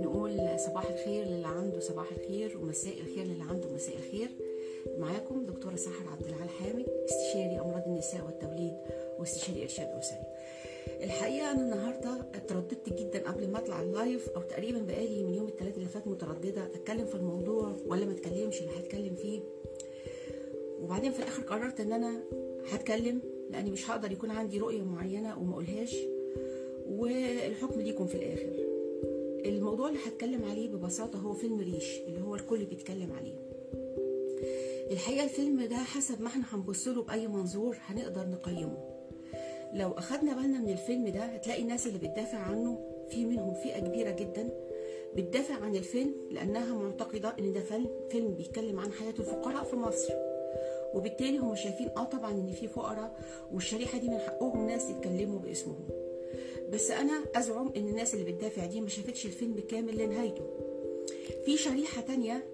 نقول صباح الخير للي عنده صباح الخير ومساء الخير للي عنده مساء الخير. معاكم دكتورة سحر عبد العال حامد استشاري أمراض النساء والتوليد واستشاري إرشاد أسري. الحقيقة أنا النهاردة اترددت جدا قبل ما أطلع اللايف أو تقريبا بقالي من يوم الثلاث اللي فات مترددة أتكلم في الموضوع ولا ما أتكلمش اللي هتكلم فيه. وبعدين في الآخر قررت إن أنا هتكلم لأني مش هقدر يكون عندي رؤية معينة وما أقولهاش والحكم ليكم في الآخر. الموضوع اللي هتكلم عليه ببساطة هو فيلم ريش اللي هو الكل بيتكلم عليه. الحقيقة الفيلم ده حسب ما إحنا هنبص له بأي منظور هنقدر نقيمه. لو أخدنا بالنا من الفيلم ده هتلاقي الناس اللي بتدافع عنه في منهم فئة كبيرة جدا بتدافع عن الفيلم لأنها معتقدة إن ده فيلم بيتكلم عن حياة الفقراء في مصر. وبالتالي هم شايفين آه طبعا إن في فقراء والشريحة دي من حقهم ناس يتكلموا باسمهم. بس أنا أزعم إن الناس اللي بتدافع دي ما شافتش الفيلم كامل لنهايته في شريحة تانية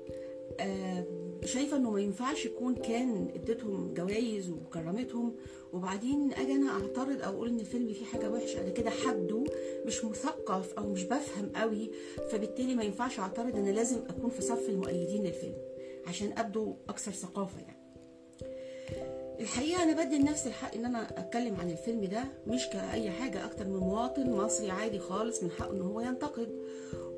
آه شايفة إنه ما ينفعش يكون كان اديتهم جوائز وكرمتهم وبعدين أجي أنا أعترض أو أقول إن الفيلم فيه حاجة وحشة. أنا كده حده مش مثقف أو مش بفهم قوي فبالتالي ما ينفعش أعترض أنا لازم أكون في صف المؤيدين للفيلم عشان أبدو أكثر ثقافة يعني. الحقيقة أنا بدي لنفسي الحق إن أنا أتكلم عن الفيلم ده مش كأي حاجة أكتر من مواطن مصري عادي خالص من حقه إن هو ينتقد.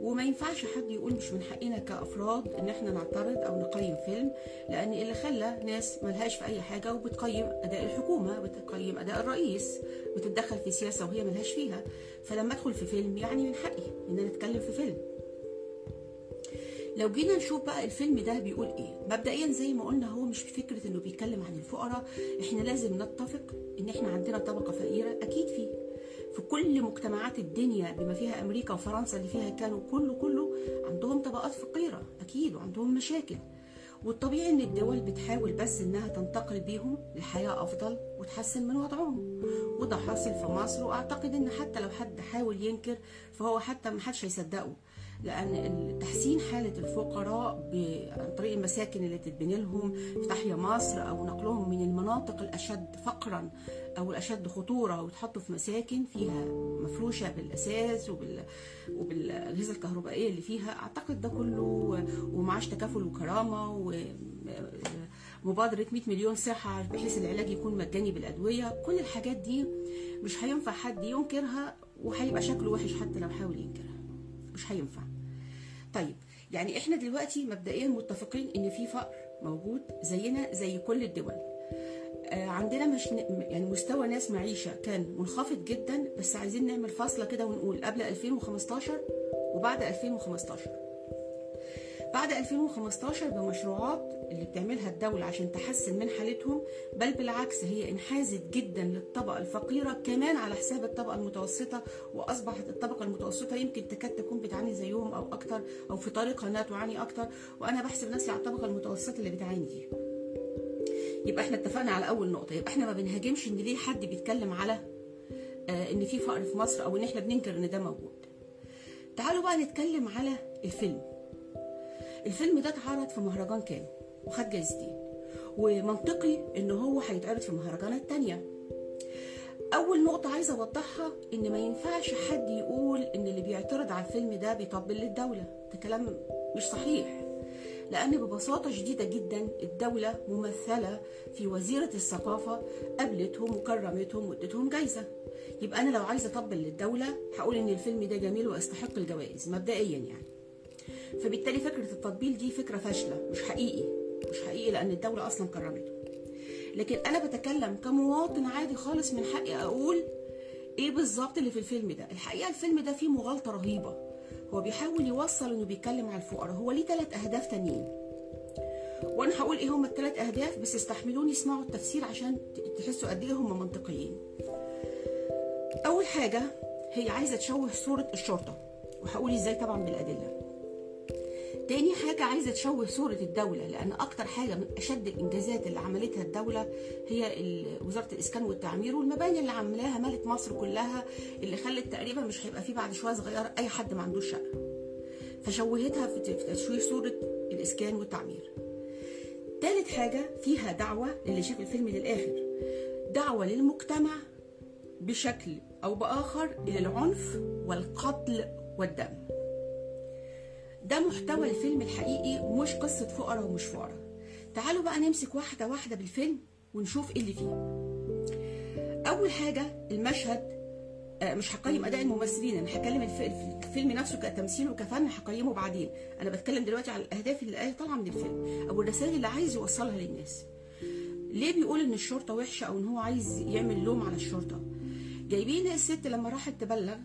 وما ينفعش حد يقول مش من حقنا كأفراد إن إحنا نعترض أو نقيم فيلم لأن اللي خلى ناس ملهاش في أي حاجة وبتقيم أداء الحكومة بتقيم أداء الرئيس بتتدخل في سياسة وهي ملهاش فيها. فلما أدخل في فيلم يعني من حقي إن أنا أتكلم في فيلم. لو جينا نشوف بقى الفيلم ده بيقول إيه؟ مبدئيا زي ما قلنا هو مش فكرة إنه بيتكلم عن الفقراء إحنا لازم نتفق إن إحنا عندنا طبقة فقيرة أكيد في في كل مجتمعات الدنيا بما فيها أمريكا وفرنسا اللي فيها كانوا كله كله عندهم طبقات فقيرة أكيد وعندهم مشاكل. والطبيعي إن الدول بتحاول بس إنها تنتقل بيهم لحياة أفضل وتحسن من وضعهم. وده حاصل في مصر وأعتقد إن حتى لو حد حاول ينكر فهو حتى ما حدش هيصدقه. لأن تحسين حالة الفقراء عن طريق المساكن اللي تتبني لهم في تحيا مصر أو نقلهم من المناطق الأشد فقرا أو الأشد خطورة ويتحطوا في مساكن فيها مفروشة بالأساس وبال وبالاجهزه الكهربائية اللي فيها أعتقد ده كله ومعاش تكافل وكرامة و مبادرة 100 مليون صحة بحيث العلاج يكون مجاني بالأدوية. كل الحاجات دي مش هينفع حد ينكرها وهيبقى شكله وحش حتى لو حاول ينكرها. مش هينفع. طيب يعني إحنا دلوقتي مبدئيا متفقين إن في فقر موجود زينا زي كل الدول. آه عندنا مش يعني مستوى ناس معيشة كان منخفض جدا بس عايزين نعمل فاصلة كده ونقول قبل 2015 وبعد 2015 بعد 2015 بمشروعات اللي بتعملها الدولة عشان تحسن من حالتهم بل بالعكس هي انحازت جدا للطبقة الفقيرة كمان على حساب الطبقة المتوسطة وأصبحت الطبقة المتوسطة يمكن تكاد تكون بتعاني زيهم أو أكتر أو في طريقها إنها تعاني أكتر. وأنا بحسب نفسي على الطبقة المتوسطة اللي بتعاني دي. يبقى إحنا اتفقنا على أول نقطة. يبقى إحنا ما بنهاجمش إن ليه حد بيتكلم على آه إن في فقر في مصر أو إن إحنا بننكر إن ده موجود. تعالوا بقى نتكلم على الفيلم. الفيلم ده اتعرض في مهرجان كان. وخد جايزتين. ومنطقي إن هو هيتعرض في مهرجانات تانية. أول نقطة عايزة أوضحها إن ما ينفعش حد يقول إن اللي بيعترض على الفيلم ده بيطبل للدولة. ده كلام مش صحيح. لأن ببساطة شديدة جدا الدولة ممثلة في وزيرة الثقافة قابلتهم وكرمتهم وادتهم جايزة. يبقى أنا لو عايزة أطبل للدولة هقول إن الفيلم ده جميل وأستحق الجوائز مبدئيا يعني. فبالتالي فكرة التطبيل دي فكرة فاشلة مش حقيقي. مش حقيقي لأن الدولة أصلا كرمته. لكن أنا بتكلم كمواطن عادي خالص من حقي أقول إيه بالظبط اللي في الفيلم ده. الحقيقة الفيلم ده فيه مغالطة رهيبة. هو بيحاول يوصل إنه بيتكلم على الفقراء. هو ليه ثلاث أهداف تانيين؟ وأنا هقول إيه هم الثلاث أهداف بس استحملوني اسمعوا التفسير عشان تحسوا قد إيه هم منطقيين. أول حاجة هي عايزة تشوه صورة الشرطة. وهقول إزاي طبعا بالأدلة. تاني حاجة عايزة تشوه صورة الدولة لأن أكتر حاجة من أشد الإنجازات اللي عملتها الدولة هي وزارة الإسكان والتعمير والمباني اللي عاملاها ملت مصر كلها اللي خلت تقريبا مش هيبقى فيه بعد شوية صغيرة أي حد ما عندوش شقة. فشوهتها في تشويه صورة الإسكان والتعمير. تالت حاجة فيها دعوة للي شاف الفيلم للآخر. دعوة للمجتمع بشكل أو بآخر إلى العنف والقتل والدم. ده محتوى الفيلم الحقيقي مش قصة فقراء ومش فقراء. تعالوا بقى نمسك واحدة واحدة بالفيلم ونشوف إيه اللي فيه. أول حاجة المشهد آه، مش هقيم أداء الممثلين أنا هكلم الف- الفيلم نفسه كتمثيل وكفن هقيمه بعدين. أنا بتكلم دلوقتي على الأهداف اللي طالعة من الفيلم. أو الرسائل اللي عايز يوصلها للناس. ليه بيقول إن الشرطة وحشة أو إن هو عايز يعمل لوم على الشرطة؟ جايبين الست لما راحت تبلغ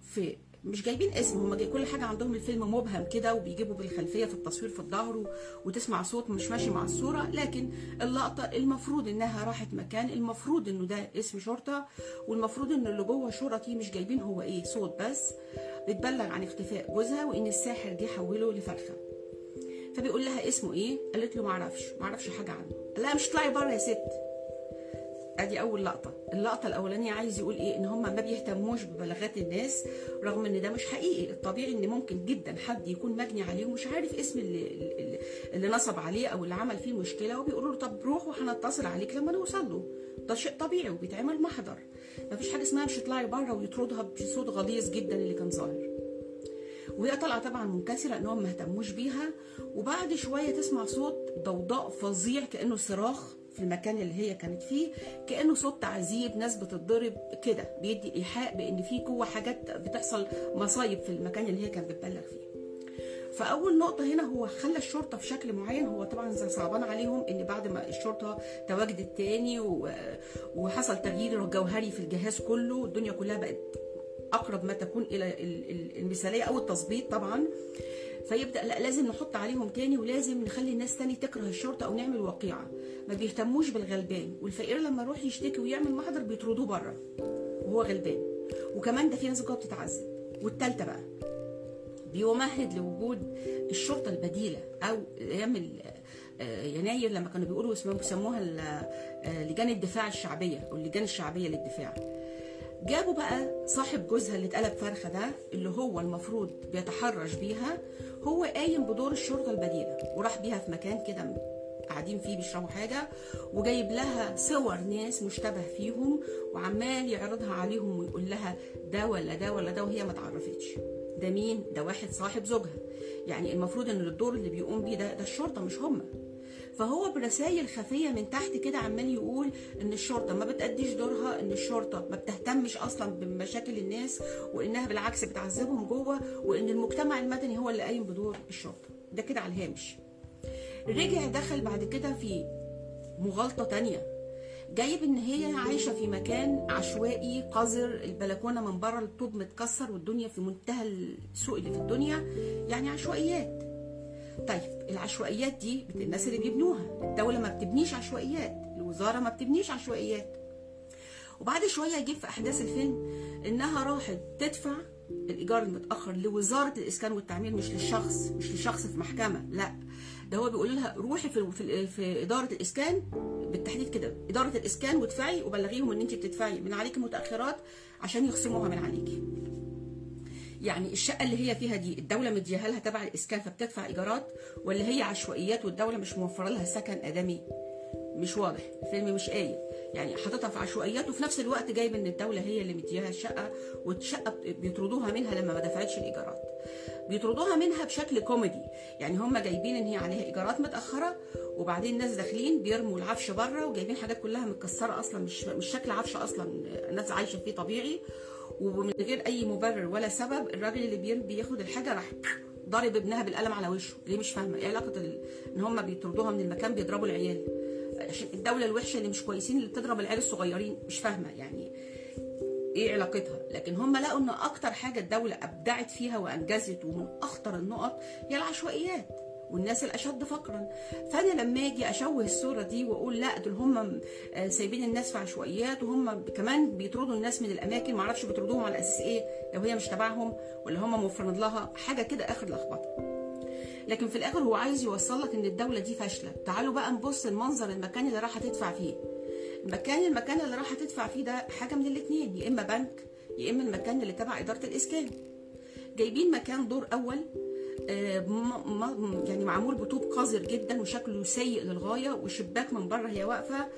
في مش جايبين اسم هم جاي كل حاجة عندهم الفيلم مبهم كده وبيجيبوا بالخلفية في التصوير في الظهر وتسمع صوت مش ماشي مع الصورة. لكن اللقطة المفروض إنها راحت مكان المفروض إنه ده اسم شرطة والمفروض إن اللي جوه شرطي مش جايبين هو إيه صوت بس. بتبلغ عن اختفاء جوزها وإن الساحر جه حوله لفرخة. فبيقول لها اسمه إيه؟ قالت له معرفش معرفش حاجة عنه. لها مش طلعي بره يا ست. ادي اول لقطة. اللقطة الاولانية عايز يقول إيه؟ ان هم ما بيهتموش ببلاغات الناس رغم ان ده مش حقيقي. الطبيعي ان ممكن جدا حد يكون مجني عليه ومش عارف اسم اللي, اللي, نصب عليه أو اللي عمل فيه المشكلة وبيقولوا له طب روح وهنتصل عليك لما نوصل له. ده شيء طبيعي وبيتعمل محضر. مفيش حاجة اسمها مش اطلعي بره ويطردها بصوت غليظ جدا اللي كان ظاهر. وهي طالعة طبعا منكسرة إنهم ما اهتموش بيها وبعد شوية تسمع صوت ضوضاء فظيع كأنه صراخ. في المكان اللي هي كانت فيه كأنه صوت تعذيب ناس بتتضرب كده بيدي إيحاء بإن في جوه حاجات بتحصل مصايب في المكان اللي هي كانت بتبلغ فيه. فأول نقطة هنا هو خلى الشرطة في شكل معين هو طبعا صعبان عليهم إن بعد ما الشرطة تواجدت تاني وحصل تغيير جوهري في الجهاز كله والدنيا كلها بقت أقرب ما تكون إلى ال- ال- المثالية أو التظبيط طبعا. فيبدأ لا لازم نحط عليهم تاني ولازم نخلي الناس تاني تكره الشرطة أو نعمل واقعه ما بيهتموش بالغلبان والفقير لما يروح يشتكي ويعمل محضر بيطردوه بره وهو غلبان. وكمان ده في ناس جوه بتتعذب والتالتة بقى بيمهد لوجود الشرطة البديلة أو أيام ال- آه، يناير لما كانوا بيقولوا بيسموها آه، لجان الدفاع الشعبية أو اللجان الشعبية للدفاع. جابوا بقى صاحب جوزها اللي اتقلب فرخة ده اللي هو المفروض بيتحرش بيها هو قايم بدور الشرطة البديلة وراح بيها في مكان كده قاعدين فيه بيشربوا حاجة وجايب لها صور ناس مشتبه فيهم وعمال يعرضها عليهم ويقول لها ده ولا ده ولا ده وهي ما اتعرفتش ده مين؟ ده واحد صاحب زوجها. يعني المفروض إن الدور اللي بيقوم بيه ده ده الشرطة مش هم. فهو برسائل خفية من تحت كده عمال يقول إن الشرطة ما بتأديش دورها إن الشرطة ما بتهتمش أصلا بمشاكل الناس وإنها بالعكس بتعذبهم جوه وإن المجتمع المدني هو اللي قايم بدور الشرطة. ده كده على الهامش. رجع دخل بعد كده في مغالطة تانية. جايب إن هي عايشة في مكان عشوائي قذر البلكونة من بره الطوب متكسر والدنيا في منتهى السوق اللي في الدنيا يعني عشوائيات. طيب العشوائيات دي الناس اللي بيبنوها. الدولة ما بتبنيش عشوائيات الوزارة ما بتبنيش عشوائيات. وبعد شوية يجيب في أحداث الفيلم إنها راحت تدفع الإيجار المتأخر لوزارة الإسكان والتعمير مش للشخص مش لشخص في محكمة لأ. ده هو بيقول لها روحي في في, في إدارة الإسكان بالتحديد كده إدارة الإسكان وادفعي وبلغيهم إن أنت بتدفعي من عليكي متأخرات عشان يخصموها من عليكي. يعني الشقة اللي هي فيها دي الدولة مديها لها تبع الإسكان فبتدفع إيجارات ولا هي عشوائيات والدولة مش موفرة لها سكن آدمي؟ مش واضح الفيلم مش قايل. يعني حاططها في عشوائيات وفي نفس الوقت جايب إن الدولة هي اللي مديها الشقة والشقة بيطردوها منها لما ما دفعتش الإيجارات. بيطردوها منها بشكل كوميدي. يعني هم جايبين إن هي عليها إيجارات متأخرة وبعدين الناس داخلين بيرموا العفش بره وجايبين حاجات كلها متكسرة أصلا مش مش شكل عفش أصلا الناس عايشة فيه طبيعي. ومن غير أي مبرر ولا سبب الراجل اللي بي- بياخد الحاجة راح ضارب ابنها بالقلم على وشه. ليه مش فاهمة؟ إيه علاقة. إن هم بيطردوها من المكان بيضربوا العيال؟ عشان الدولة الوحشة اللي مش كويسين اللي بتضرب العيال الصغيرين مش فاهمة. يعني إيه علاقتها. لكن هم لقوا إن أكتر حاجة الدولة أبدعت فيها وأنجزت ومن أخطر النقط هي العشوائيات والناس الأشد فقرا. فأنا لما أجي أشوه الصورة دي وأقول لا دول هم سايبين الناس في عشوائيات وهم كمان بيطردوا الناس من الأماكن معرفش بيطردوهم على أساس إيه لو هي مش تبعهم ولا هم موفرين لها. حاجة كده آخر لخبطة. لكن في الآخر هو عايز يوصل لك إن الدولة دي فاشلة. تعالوا بقى نبص المنظر المكان اللي راح تدفع فيه. المكان المكان اللي راح تدفع فيه ده حاجة من الاثنين يا إما بنك يا إما المكان اللي تبع إدارة الإسكان. جايبين مكان دور أول آه، يعني معمول بطوب قذر جدا وشكله سيء للغاية وشباك من بره هي واقفة.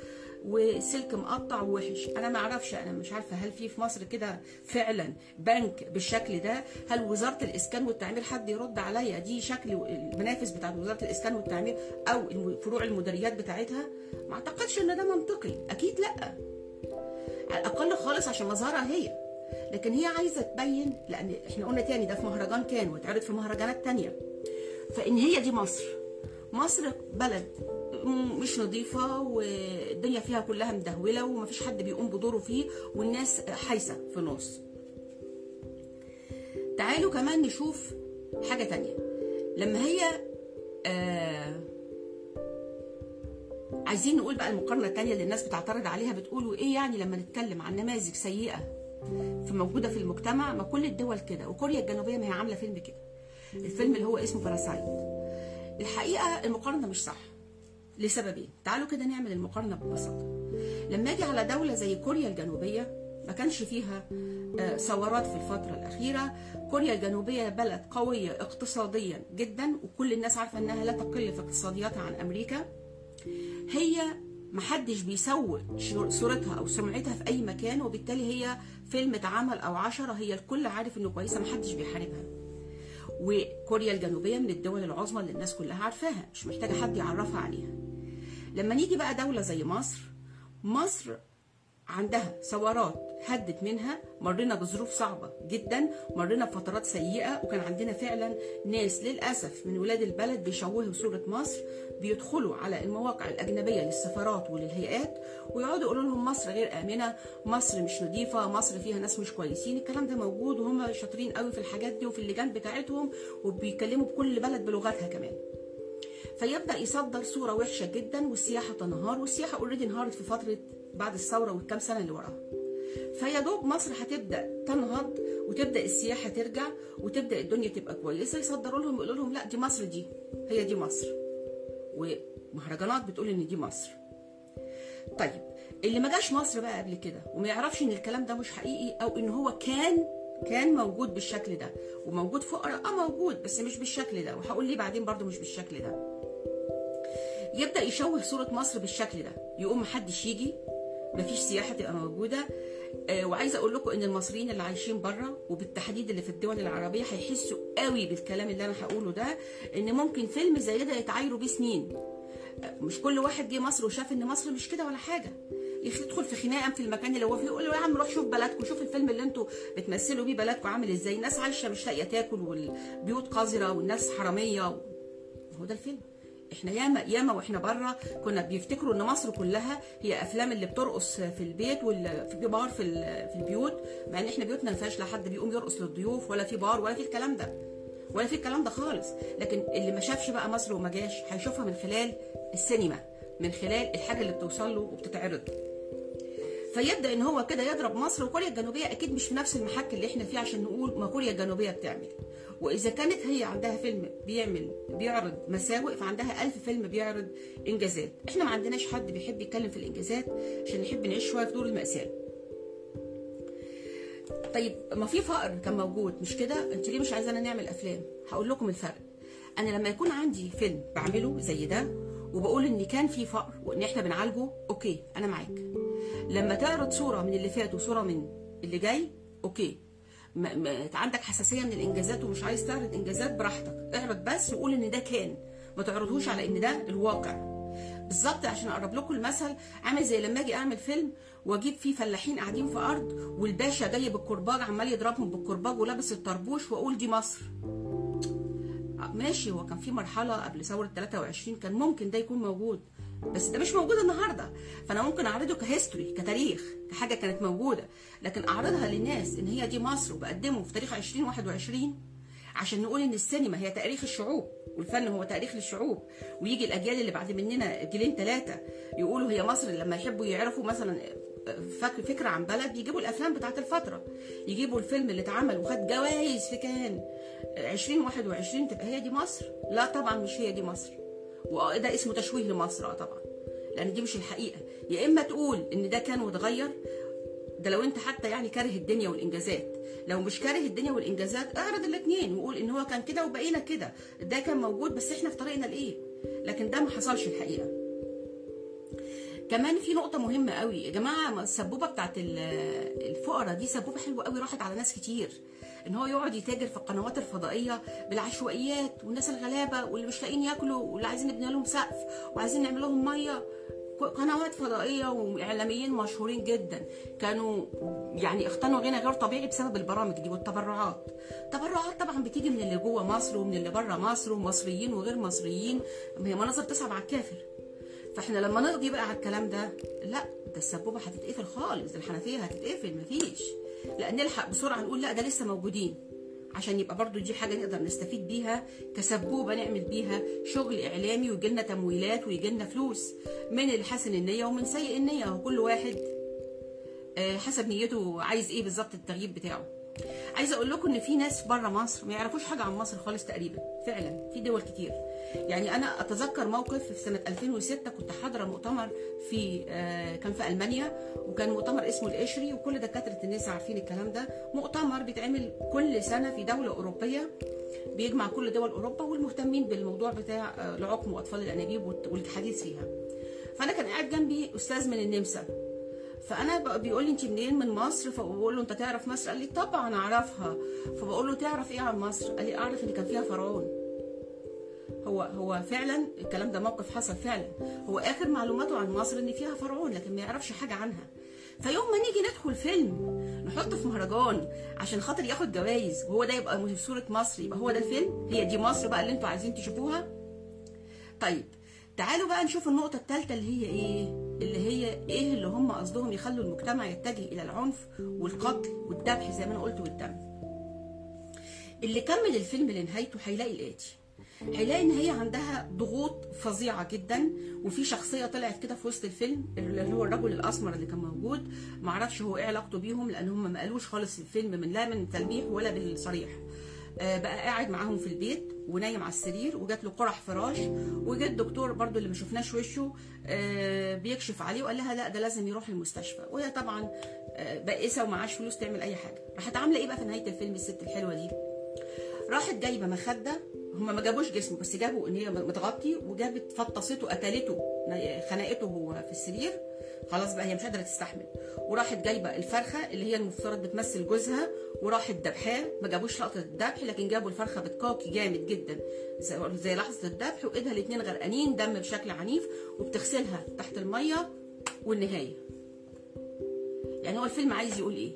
وسلك مقطع ووحش أنا ما أعرفش أنا مش عارفة هل في في مصر كده فعلا بنك بالشكل ده؟ هل وزارة الإسكان والتعمير حد يرد عليا؟ دي شكل المنافذ بتاعت وزارة الإسكان والتعمير أو فروع المديريات بتاعتها؟ ما أعتقدش إن ده منطقي. أكيد لأ. على الأقل خالص عشان مظهرها هي. لكن هي عايزة تبين لأن إحنا قلنا تاني ده في مهرجان كان واتعرض في مهرجانات تانية. فإن هي دي مصر. مصر بلد مش نظيفة والدنيا فيها كلها مدهولة ومفيش حد بيقوم بدوره فيه والناس حايسة في النص. تعالوا كمان نشوف حاجة تانية. لما هي آه عايزين نقول بقى المقارنة التانية اللي الناس بتعترض عليها بتقولوا إيه يعني لما نتكلم عن نماذج سيئة في موجودة في المجتمع؟ ما كل الدول كده وكوريا الجنوبية ما هي عاملة فيلم كده. الفيلم اللي هو اسمه باراسايت الحقيقة المقارنة مش صح. لسببين. تعالوا كده نعمل المقارنة ببساطة. لما أجي على دولة زي كوريا الجنوبية ما كانش فيها ثورات في الفترة الأخيرة. كوريا الجنوبية بلد قوية اقتصاديا جدا وكل الناس عارفة أنها لا تقل في اقتصادياتها عن أمريكا. هي محدش بيسوق صورتها أو سمعتها في أي مكان وبالتالي هي فيلم اتعمل أو عشرة هي الكل عارف أنه كويسة محدش بيحاربها. وكوريا الجنوبية من الدول العظمى اللي الناس كلها عارفاها مش محتاجة حد يعرفها عليها. لما نيجي بقى دولة زي مصر مصر عندها ثورات هدت منها مرينا بظروف صعبة جدا مرينا بفترات سيئة وكان عندنا فعلا ناس للأسف من ولاد البلد بيشوهوا صورة مصر بيدخلوا على المواقع الأجنبية للسفارات وللهيئات ويقعدوا يقولوا لهم مصر غير آمنة مصر مش نظيفة مصر فيها ناس مش كويسين الكلام ده موجود وهم شاطرين قوي في الحاجات دي وفي اللجان بتاعتهم وبيكلموا بكل بلد بلغتها كمان. فيبدأ يصدر صورة وحشة جدا والسياحه تنهار والسياحة already انهارت في فترة بعد الثورة والكام سنة اللي وراها. فيا دوب مصر هتبدأ تنهض وتبدأ السياحة ترجع وتبدأ الدنيا تبقى كويسة. يصدروا لهم يقولوا لهم لا دي مصر دي هي دي مصر. ومهرجانات بتقول إن دي مصر. طيب اللي ما جاش مصر بقى قبل كده وما يعرفش إن الكلام ده مش حقيقي أو إن هو كان كان موجود بالشكل ده وموجود فقراء آه موجود بس مش بالشكل ده. وهقول ليه بعدين برضو مش بالشكل ده. يبدأ يشوه صورة مصر بالشكل ده. يقوم محدش يجي مفيش سياحة تبقى موجودة. آه وعايزة أقول لكم إن المصريين اللي عايشين بره وبالتحديد اللي في الدول العربية هيحسوا قوي بالكلام اللي أنا هقوله ده إن ممكن فيلم زي ده يتعايروا بيه سنين. آه مش كل واحد جه مصر وشاف إن مصر مش كده ولا حاجة. يدخل في خناقة في المكان اللي هو فيه يقول له يا عم روح شوف بلدكم شوف الفيلم اللي أنتوا بتمثلوا بيه بلدكم عامل إزاي. الناس عايشة مش لاقية تاكل والبيوت قذرة والناس حرامية. هو ده الفيلم. إحنا ياما ياما وإحنا بره كنا بيفتكروا إن مصر كلها هي أفلام اللي بترقص في البيت ولا في بار في في البيوت مع إن إحنا بيوتنا ما فيهاش لا حد بيقوم يرقص للضيوف ولا في بار ولا في الكلام ده ولا في الكلام ده خالص. لكن اللي ما شافش بقى مصر وما جاش هيشوفها من خلال السينما من خلال الحاجة اللي بتوصل له وبتتعرض. فيبدأ إن هو كده يضرب مصر وكوريا الجنوبية أكيد مش في نفس المحك اللي إحنا فيه عشان نقول ما كوريا الجنوبية بتعمل. وإذا كانت هي عندها فيلم بيعمل بيعرض مساوئ فعندها ألف فيلم بيعرض إنجازات. إحنا ما عندناش حد بيحب يتكلم في الإنجازات عشان نحب نعيش شوية في دور المأساة. طيب ما في فقر كان موجود. مش كده؟ انت ليه مش عايزانا نعمل أفلام؟ هقول لكم الفرق. أنا لما يكون عندي فيلم بعمله زي ده وبقول إن كان في فقر وإن إحنا بنعالجه okay أنا معاك. لما تعرض صورة من اللي فات وصوره من اللي جاي okay. عندك حساسية من الإنجازات ومش عايز تعرض إنجازات براحتك. اعرض بس وقول إن ده كان. ما تعرضوش على إن ده الواقع. بالظبط عشان أقرب لكم المثل عامل زي لما أجي أعمل فيلم وأجيب فيه فلاحين قاعدين في أرض والباشا جاي بالكرباج عمال يضربهم بالكرباج ولابس الطربوش وأقول دي مصر. ماشي هو كان في مرحلة قبل ثورة 23 كان ممكن ده يكون موجود. بس ده مش موجود النهارده. فأنا ممكن أعرضه كهيستوري كتاريخ كحاجة كانت موجودة. لكن أعرضها للناس إن هي دي مصر وبقدمه في تاريخ 2021 عشان نقول إن السينما هي تاريخ الشعوب والفن هو تاريخ للشعوب. ويجي الأجيال اللي بعد مننا جيلين ثلاثة يقولوا هي مصر لما يحبوا يعرفوا مثلا فك فكرة عن بلد يجيبوا الأفلام بتاعت الفترة. يجيبوا الفيلم اللي اتعمل وخد جوائز في كان 2021 تبقى هي دي مصر؟ لا طبعا مش هي دي مصر. وده اسمه تشويه لمصر آه طبعا. لأن دي مش الحقيقة. يا إما تقول إن ده كان واتغير ده لو أنت حتى يعني كاره الدنيا والإنجازات. لو مش كاره الدنيا والإنجازات أعرض الاثنين وقول إن هو كان كده وبقينا كده. ده كان موجود بس إحنا في طريقنا لإيه؟ لكن ده ما حصلش الحقيقة. كمان في نقطة مهمة قوي. يا جماعة السبوبة بتاعت ال- الفقراء دي سبوبة حلوة قوي راحت على ناس كتير. إن هو يقعد يتاجر في القنوات الفضائية بالعشوائيات والناس الغلابة واللي مش لاقيين ياكلوا واللي عايزين نبني لهم سقف وعايزين نعمل لهم مية. قنوات فضائية وإعلاميين مشهورين جدا. كانوا يعني اختنوا غنى غير طبيعي بسبب البرامج دي والتبرعات. تبرعات طبعا بتيجي من اللي جوه مصر ومن اللي بره مصر ومصريين وغير مصريين. هي مناظر تصعب على الكافر. فإحنا لما نقضي بقى على الكلام ده لا ده السبوبة هتتقفل خالص الحنفية هتتقفل مفيش. لا نلحق بسرعة نقول لا ده لسه موجودين. عشان يبقى برضو دي حاجة نقدر نستفيد بيها كسبوبه نعمل بيها شغل إعلامي ويجي لنا تمويلات ويجي لنا فلوس من الحسن النية ومن سيء النية. وكل واحد آه، حسب نيته عايز إيه بالظبط التغيير بتاعه. عايزة أقول لكم إن في ناس بره مصر ما يعرفوش حاجة عن مصر خالص تقريبا فعلا في دول كتير. يعني أنا أتذكر موقف في سنة 2006 كنت حاضرة مؤتمر في آه، كان في ألمانيا وكان مؤتمر اسمه القشري وكل دكاترة الناس عارفين الكلام ده. مؤتمر بيتعمل كل سنة في دولة أوروبية بيجمع كل دول أوروبا والمهتمين بالموضوع بتاع آه، العقم وأطفال الأنابيب والحديث فيها. فأنا كان قاعد جنبي أستاذ من النمسا. فأنا بيقول لي انت منين؟ من مصر. فبقول له أنت تعرف مصر؟ قال لي طبعا أعرفها. فبقول له تعرف إيه عن مصر؟ قال لي أعرف إن كان فيها فرعون. هو هو فعلا الكلام ده موقف حصل فعلا. هو آخر معلوماته عن مصر إن فيها فرعون لكن ما يعرفش حاجة عنها. فيوم ما نيجي ندخل فيلم نحطه في مهرجان عشان خاطر ياخد جوائز وهو ده يبقى صوره مصر يبقى هو ده الفيلم؟ هي دي مصر بقى اللي أنتوا عايزين تشوفوها؟ طيب تعالوا بقى نشوف النقطة الثالثة اللي هي إيه؟ اللي هي إيه اللي هم قصدهم يخلوا المجتمع يتجه إلى العنف والقتل والذبح زي ما أنا قلت والدم. اللي كمل الفيلم لنهايته هيلاقي الآتي. هيلاقي إن هي عندها ضغوط فظيعة جدا وفي شخصية طلعت كده في وسط الفيلم اللي هو الرجل الأسمر اللي كان موجود معرفش هو إيه علاقته بيهم لأن هم ما قالوش خالص الفيلم من لا من تلميح ولا بالصريح بقى قاعد معاهم في البيت ونايم على السرير وجات له قرح فراش. وجا الدكتور برضو اللي ما شفناش وشه آه، بيكشف عليه وقال لها لا ده لازم يروح المستشفى. وهي طبعا آه، بائسة ومعاش فلوس تعمل أي حاجة. راحت عاملة إيه بقى في نهاية الفيلم الست الحلوة دي؟ راحت جايبة مخدة هما ما جابوش جسمه بس جابوا إن هي متغطي وجابت فطسته قتلته خنقته هو في السرير. خلاص بقى هي مش قادرة تستحمل. وراحت جايبة الفرخة اللي هي المفترض بتمثل جوزها وراحت ذبحاه ما جابوش لقطة الذبح لكن جابوا الفرخة بتكاكي جامد جدا. زي لحظة الذبح وإيدها الاثنين غرقانين دم بشكل عنيف وبتغسلها تحت المية والنهاية. يعني هو الفيلم عايز يقول إيه؟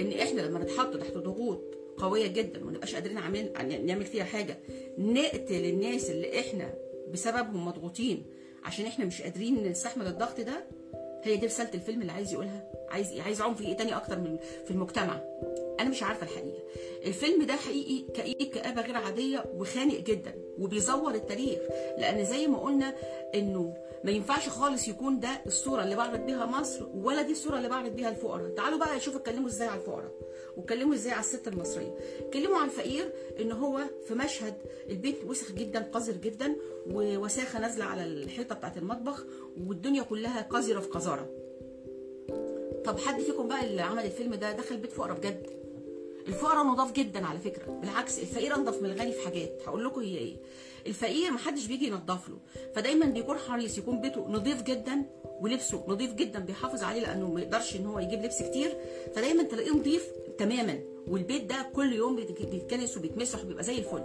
إن إحنا لما نتحط تحت ضغوط قوية جدا وما نبقاش قادرين عامل نعمل فيها حاجة. نقتل الناس اللي إحنا بسببهم مضغوطين عشان إحنا مش قادرين نستحمل الضغط ده. هي دي رسالة الفيلم اللي عايز يقولها. عايز إيه عايز عنف إيه تاني أكتر من في المجتمع. أنا مش عارفة الحقيقة. الفيلم ده حقيقي كئيب كآبة غير عادية وخانق جدا وبيزور التاريخ. لأن زي ما قلنا إنه ما ينفعش خالص يكون ده الصورة اللي بعرض بيها مصر ولا دي الصورة اللي بعرض بيها الفقراء. تعالوا بقى نشوف اتكلموا إزاي على الفقراء. واتكلموا إزاي على الست المصرية. اتكلموا على الفقير إن هو في مشهد البيت وسخ جدا قذر جدا ووساخة نازلة على الحيطة بتاعت المطبخ والدنيا كلها قذرة في قذارة. طب حد فيكم بقى اللي عمل الفيلم ده دخل بيت فقراء بجد؟ الفقراء نضاف جدا على فكرة. بالعكس الفقير أنضف من الغني في حاجات. هقول لكم هي إيه. الفقير محدش بيجي ينضف له. فدايما بيكون حريص يكون بيته نظيف جدا ولبسه نظيف جدا بيحافظ عليه لأنه ما يقدرش إن هو يجيب لبس كتير فدايما تلاقيه نظيف تماما. والبيت ده كل يوم بيتكنس وبيتمسح وبيبقى زي الفل.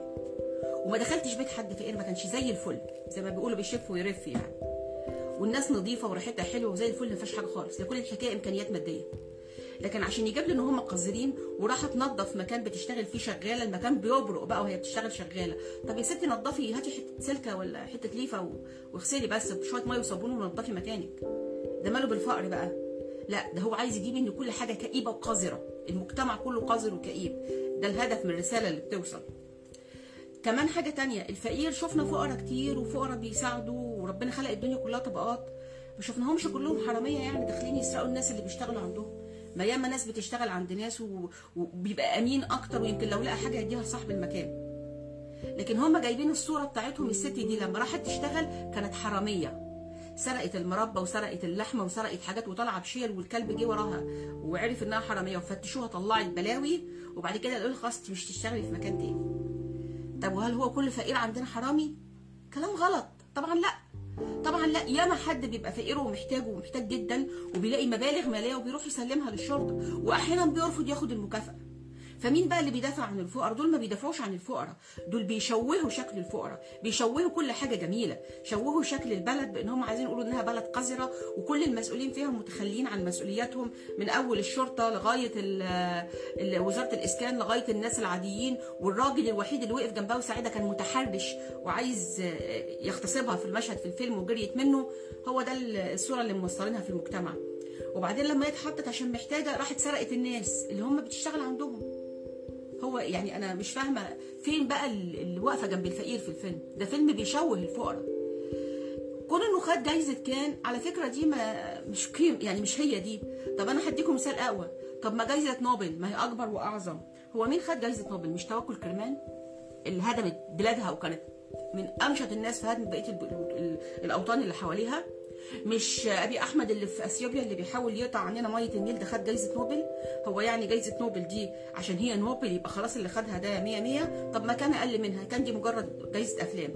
وما دخلتش بيت حد فقير ما كانش زي الفل. زي ما بيقولوا بيشف ويرف يعني. والناس نظيفة وريحتها حلوة وزي الفل ما فيهاش حاجة خالص. هي كل الحكاية إمكانيات مادية. لكن عشان يجيب لي ان هم قذرين وراحت تنظف مكان بتشتغل فيه شغالة المكان بيبرق بقى وهي بتشتغل شغالة. طب يا ستي نظفي هاتي حتة سلكة ولا حتة ليفة واغسلي بس بشوية مية وصابون ونظفي مكانك. ده ماله بالفقر بقى. لا ده هو عايز يجيب ان كل حاجة كئيبة وقذرة. المجتمع كله قذر وكئيب. ده الهدف من الرسالة اللي بتوصل. كمان حاجة تانية الفقير شفنا فقراء كتير وفقراء بيساعدوا وربنا خلق الدنيا كلها طبقات. ما شفناهمش كلهم حرامية يعني داخلين يسرقوا الناس اللي بيشتغلوا عندهم. ما ياما ناس بتشتغل عند ناس وبيبقى أمين أكتر ويمكن لو لقى حاجة يديها لصاحب المكان. لكن هم جايبين الصورة بتاعتهم الست دي لما راحت تشتغل كانت حرامية. سرقت المربى وسرقت اللحمة وسرقت حاجات وطالعه بشيل والكلب جه وراها وعرف إنها حرامية وفتشوها طلعت بلاوي وبعد كده قالوا خلاص مش تشتغلي في مكان تاني. طب وهل هو كل فقير عندنا حرامي؟ كلام غلط. طبعا لأ. طبعا لا ياما حد بيبقى فقير ومحتاج ومحتاج جدا وبيلاقي مبالغ مالية وبيروح يسلمها للشرطة واحيانا بيرفض ياخد المكافأة. فمين بقى اللي بيدافع عن الفقراء؟ دول ما بيدافعوش عن الفقراء. دول بيشوهوا شكل الفقراء. بيشوهوا كل حاجة جميلة. شوهوا شكل البلد بأن هم عايزين يقولوا انها بلد قذرة وكل المسؤولين فيها متخلين عن مسؤولياتهم من أول الشرطة لغاية وزارة الإسكان لغاية الناس العاديين والراجل الوحيد اللي وقف جنبها وساعتها كان متحرش وعايز يغتصبها في المشهد في الفيلم وجريت منه. هو ده الصورة اللي موصلينها في المجتمع. وبعدين لما اتحطت عشان محتاجة راحت سرقت الناس اللي هم بتشتغل عندهم. هو يعني أنا مش فاهمة فين بقى اللي واقفه جنب الفقير في الفيلم. ده فيلم بيشوه الفقراء. كون إنه خد جايزة كان على فكرة دي ما مش قيم يعني مش هي دي. طب أنا هديكم مثال أقوى. طب ما جايزة نوبل ما هي أكبر وأعظم. هو مين خد جايزة نوبل؟ مش توكل كرمان؟ اللي هدمت بلادها وكانت من انشط الناس في هدم بقية الأوطان اللي حواليها؟ مش أبي أحمد اللي في أثيوبيا اللي بيحاول يقطع عننا مية النيل ده خد جايزة نوبل. هو يعني جايزة نوبل دي عشان هي نوبل يبقى خلاص اللي خدها ده 100 100 طب ما كان أقل منها كان دي مجرد جايزة أفلام.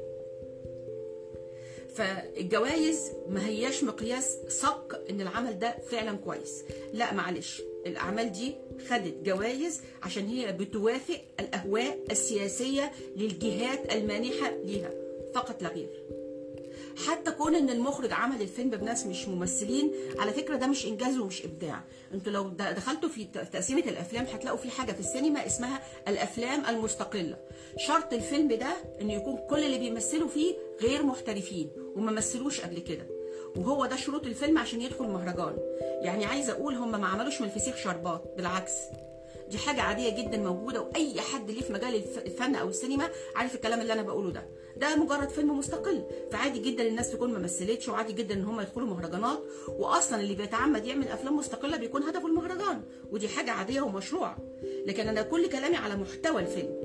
فالجوائز ما هياش مقياس صك إن العمل ده فعلا كويس. لا معلش الأعمال دي خدت جوائز عشان هي بتوافق الأهواء السياسية للجهات المانحة ليها فقط لا غير. حتى كون إن المخرج عمل الفيلم بناس مش ممثلين على فكرة ده مش إنجاز ومش إبداع. أنتوا لو دخلتوا في تقسيمة الأفلام هتلاقوا في حاجة في السينما اسمها الأفلام المستقلة. شرط الفيلم ده انه يكون كل اللي بيمثلوا فيه غير محترفين وما مثلوش قبل كده. وهو ده شروط الفيلم عشان يدخل مهرجان. يعني عايزة أقول هم ما عملوش من الفسيخ شربات بالعكس. دي حاجة عادية جدا موجودة وأي حد ليه في مجال الفن أو السينما عارف الكلام اللي أنا بقوله ده. ده مجرد فيلم مستقل. فعادي جدا الناس تكون ما مثلتش وعادي جدا إن هم يدخلوا مهرجانات. واصلا اللي بيتعمد يعمل أفلام مستقلة بيكون هدفه المهرجان. ودي حاجة عادية ومشروعه لكن أنا كل كلامي على محتوى الفيلم.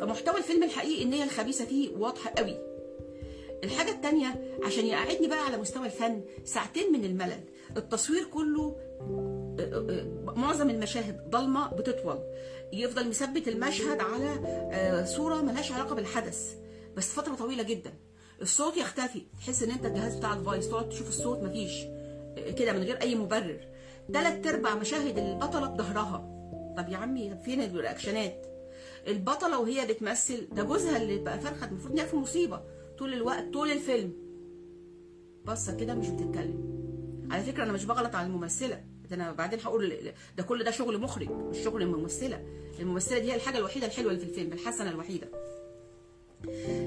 فمحتوى الفيلم الحقيقي النية الخبيثة فيه واضحة قوي. الحاجة التانية عشان يقعدني بقى على مستوى الفن ساعتين من الملل. التصوير كله معظم المشاهد ضلمة بتطول. يفضل مثبت المشهد على صورة ملهاش علاقة بالحدث. بس فترة طويلة جدا. الصوت يختفي. تحس إن أنت الجهاز بتاع ال voice تقعد تشوف الصوت مفيش كده من غير أي مبرر. ثلاث أرباع مشاهد البطلة بظهرها. طب يا عمي فين ال reaction ات؟ البطلة وهي بتمثل ده جوزها اللي بقى فرخه المفروض ان مصيبة. طول الوقت طول الفيلم. بصه كده مش بتتكلم. على فكرة أنا مش بغلط على الممثلة. ده أنا بعدين هقول ده كل ده شغل مخرج مش شغل الممثلة. الممثلة دي هي الحاجة الوحيدة الحلوة اللي في الفيلم الحسنة الوحيدة.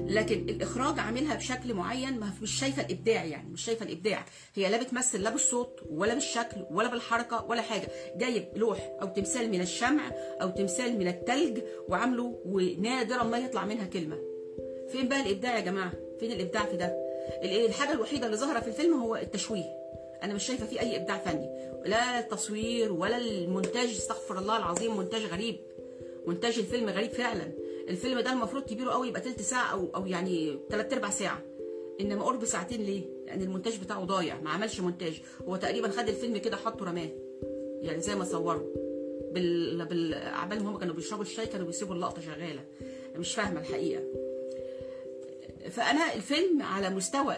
لكن الإخراج عاملها بشكل معين ما مش شايفة الإبداع يعني مش شايفة الإبداع. هي لا بتمثل لا بالصوت ولا بالشكل ولا بالحركة ولا حاجة. جايب لوح أو تمثال من الشمع أو تمثال من التلج وعامله ونادرا ما يطلع منها كلمة. فين بقى الإبداع يا جماعة؟ فين الإبداع في ده؟ الحاجة الوحيدة اللي ظاهرة في الفيلم هو التشويه. أنا مش شايفة فيه أي إبداع فني. لا التصوير ولا المونتاج استغفر الله العظيم مونتاج غريب. مونتاج الفيلم غريب فعلا. الفيلم ده المفروض كبيره قوي يبقى تلت ساعة أو أو يعني ثلاث ارباع ساعة. إنما قرب ساعتين ليه؟ لأن المونتاج بتاعه ضايع ما عملش مونتاج. هو تقريبا خد الفيلم كده حطه رماه. يعني زي ما صوروا بال بالأعمال هم كانوا بيشربوا الشاي كانوا بيسيبوا اللقطة شغالة. مش فاهمة الحقيقة. فأنا الفيلم على مستوى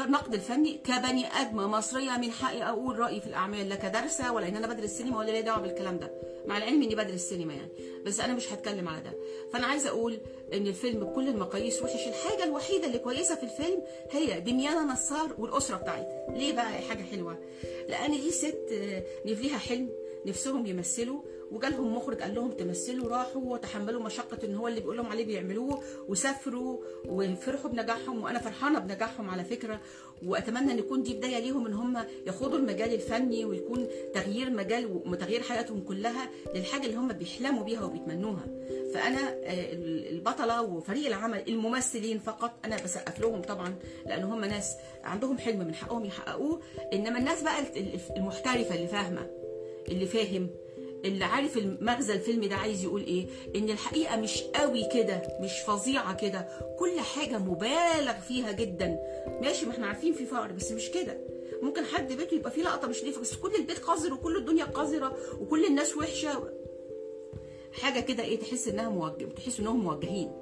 النقد الفني كبني ادمه مصرية من حقي أقول رأيي في الأعمال لا كدارسه ولا ان أنا بدرس سينما ولا ليا دعوة بالكلام ده. مع العلم إني بدرس سينما يعني. بس أنا مش هتكلم على ده. فأنا عايزة أقول إن الفيلم بكل المقاييس وحش. الحاجة الوحيدة اللي كويسة في الفيلم هي دميانه نصار والأسرة بتاعتها. ليه بقى حاجة حلوة؟ لأن دي ست نفليها حلم نفسهم يمثلوا وجالهم مخرج قال لهم تمثلوا راحوا وتحملوا مشقة إن هو اللي بيقول لهم عليه بيعملوه وسافروا وفرحوا بنجاحهم وأنا فرحانة بنجاحهم على فكرة وأتمنى إن يكون دي بداية ليهم إن هم يخوضوا المجال الفني ويكون تغيير مجال وتغيير حياتهم كلها للحاجة اللي هم بيحلموا بيها وبيتمنوها. فأنا البطلة وفريق العمل الممثلين فقط أنا بسقف لهم طبعا لأن هم ناس عندهم حلم من حقهم يحققوه إنما الناس بقى المحترفة اللي فاهمة اللي فاهم اللي عارف المغزى الفيلم ده عايز يقول إيه؟ إن الحقيقة مش قوي كده مش فظيعة كده. كل حاجة مبالغ فيها جدا. ماشي ما إحنا عارفين في فقر بس مش كده. ممكن حد بيته يبقى فيه لقطة مش نظيفه بس كل البيت قذر وكل الدنيا قذرة وكل الناس وحشة. حاجة كده إيه تحس إنها موجه تحس إنهم موجهين.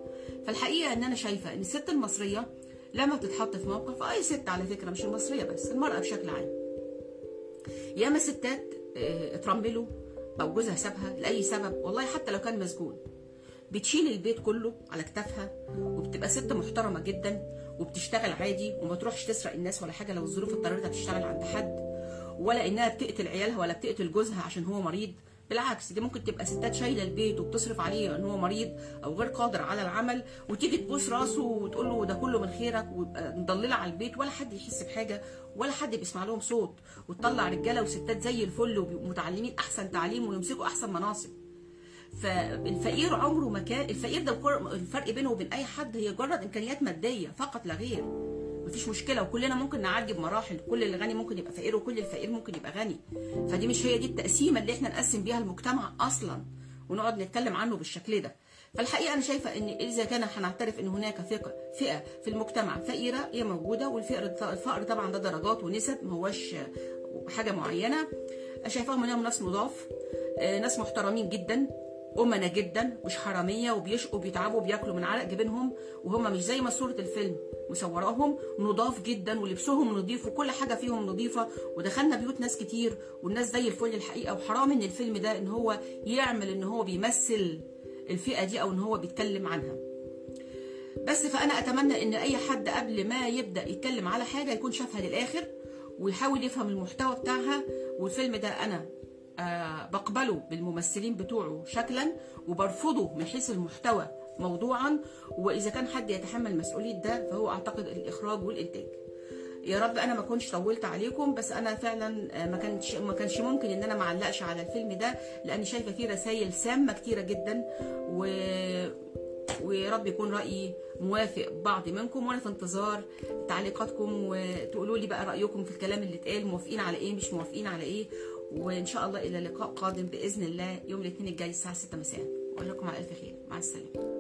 فالحقيقة إن أنا شايفة إن الست المصرية لما بتتحط في موقف أي ست على فكرة مش المصرية بس المرأة بشكل عام. ياما ستات آه، اترملوا أو جوزها سابها لأي سبب والله حتى لو كان مسجون. بتشيل البيت كله على كتافها وبتبقى ست محترمة جدا وبتشتغل عادي وما تروحش تسرق الناس ولا حاجة لو الظروف اضطرتها تشتغل عند حد ولا إنها بتقتل عيالها ولا بتقتل جوزها عشان هو مريض. بالعكس دي ممكن تبقى ستات شايلة البيت وبتصرف عليه إن هو مريض أو غير قادر على العمل وتيجي تبوس راسه وتقول له ده كله من خيرك ويبقى مضللة على البيت ولا حد يحس بحاجة ولا حد بيسمع لهم صوت وتطلع رجالة وستات زي الفل ومتعلمين أحسن تعليم ويمسكوا أحسن مناصب. فالفقير عمره ما كان الفقير ده الفرق بينه وبين أي حد هي مجرد إمكانيات مادية فقط لا غير. مفيش مشكلة وكلنا ممكن نعدي بمراحل كل الغني ممكن يبقى فقير وكل الفقير ممكن يبقى غني. فدي مش هي دي التقسيمه اللي إحنا نقسم بيها المجتمع أصلا ونقعد نتكلم عنه بالشكل ده. فالحقيقة أنا شايفة إن إذا كان هنعترف إن هناك فئه فئة في المجتمع فقيرة هي موجودة والفقر الفقر طبعا ده درجات ونسب ما هوش حاجة معينة. شايفاهم إنهم ناس نضاف آه، ناس محترمين جدا. أمنا جدا مش حرامية وبيشقوا بيتعبوا بياكلوا من عرق جبينهم وهم مش زي ما صورة الفيلم. مصوراهم نضاف جدا ولبسهم نضيف وكل حاجة فيهم نضيفة ودخلنا بيوت ناس كتير والناس زي الفل الحقيقة. وحرام إن الفيلم ده إن هو يعمل إن هو بيمثل الفئة دي أو إن هو بيتكلم عنها. بس فأنا أتمنى إن أي حد قبل ما يبدأ يتكلم على حاجة يكون شافها للآخر ويحاول يفهم المحتوى بتاعها. والفيلم ده آه بقبله بالممثلين بتوعه شكلا وبرفضه من حيث المحتوى موضوعا. وإذا كان حد يتحمل مسؤولية ده فهو أعتقد الإخراج والإنتاج. يا رب أنا ما كنتش طولت عليكم بس أنا فعلا آه، ما كانش ما كانش ممكن إن أنا ما أعلقش على الفيلم ده لأني شايفة فيه رسائل سامة كتيرة جدا. و ويا رب يكون رأيي موافق بعض منكم وأنا في انتظار تعليقاتكم. وتقولوا لي بقى رأيكم في الكلام اللي اتقال موافقين على إيه مش موافقين على إيه. وإن شاء الله إلى لقاء قادم بإذن الله يوم الاثنين الجاي الساعة 6 مساء. أقول لكم على ألف خير. مع السلامة.